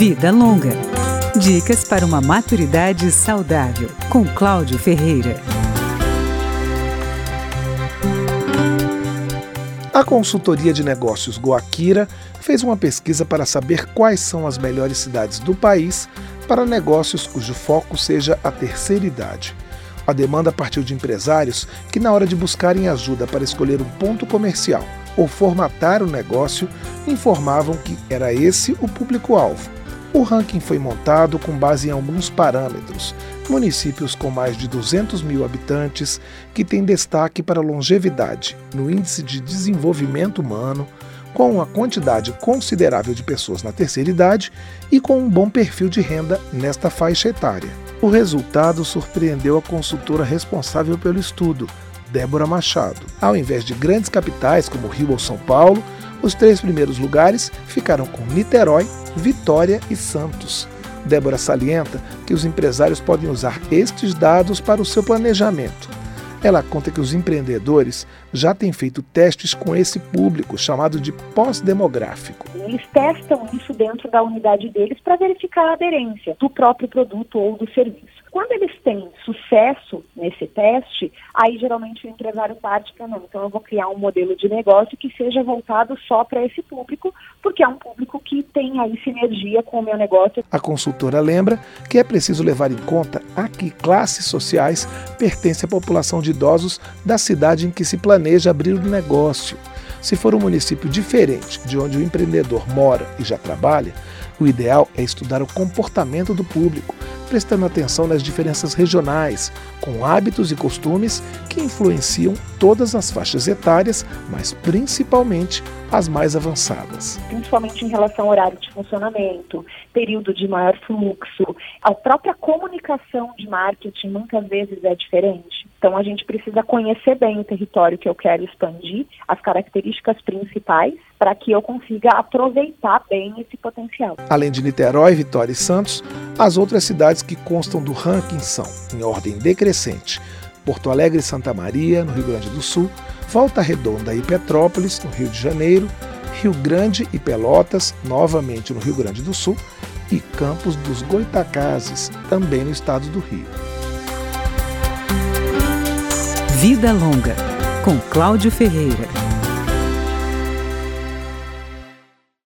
Vida Longa. Dicas para uma maturidade saudável, com Cláudio Ferreira. A consultoria de negócios Goakira fez uma pesquisa para saber quais são as melhores cidades do país para negócios cujo foco seja a terceira idade. A demanda partiu de empresários que, na hora de buscarem ajuda para escolher um ponto comercial ou formatar o negócio, informavam que era esse o público-alvo. O ranking foi montado com base em alguns parâmetros. Municípios com mais de 200 mil habitantes, que têm destaque para longevidade no índice de desenvolvimento humano, com uma quantidade considerável de pessoas na terceira idade e com um bom perfil de renda nesta faixa etária. O resultado surpreendeu a consultora responsável pelo estudo, Débora Machado. Ao invés de grandes capitais como Rio ou São Paulo, os três primeiros lugares ficaram com Niterói, Vitória e Santos. Débora salienta que os empresários podem usar estes dados para o seu planejamento. Ela conta que os empreendedores já têm feito testes com esse público, chamado de pós-demográfico. Eles testam isso dentro da unidade deles para verificar a aderência do próprio produto ou do serviço. Quando eles têm sucesso nesse teste, aí geralmente o empresário parte para não. Então eu vou criar um modelo de negócio que seja voltado só para esse público, porque é um público que tem aí sinergia com o meu negócio. A consultora lembra que é preciso levar em conta a que classes sociais pertence a população de idosos da cidade em que se planeja abrir o negócio. Se for um município diferente de onde o empreendedor mora e já trabalha, o ideal é estudar o comportamento do público prestando atenção nas diferenças regionais, com hábitos e costumes que influenciam todas as faixas etárias, mas principalmente as mais avançadas. Principalmente em relação ao horário de funcionamento, período de maior fluxo, a própria comunicação de marketing muitas vezes é diferente. Então a gente precisa conhecer bem o território que eu quero expandir, as características principais, para que eu consiga aproveitar bem esse potencial. Além de Niterói, Vitória e Santos, as outras cidades que constam do ranking são, em ordem decrescente, Porto Alegre e Santa Maria, no Rio Grande do Sul, Volta Redonda e Petrópolis, no Rio de Janeiro, Rio Grande e Pelotas, novamente no Rio Grande do Sul, e Campos dos Goitacazes, também no estado do Rio. Vida Longa, com Cláudio Ferreira.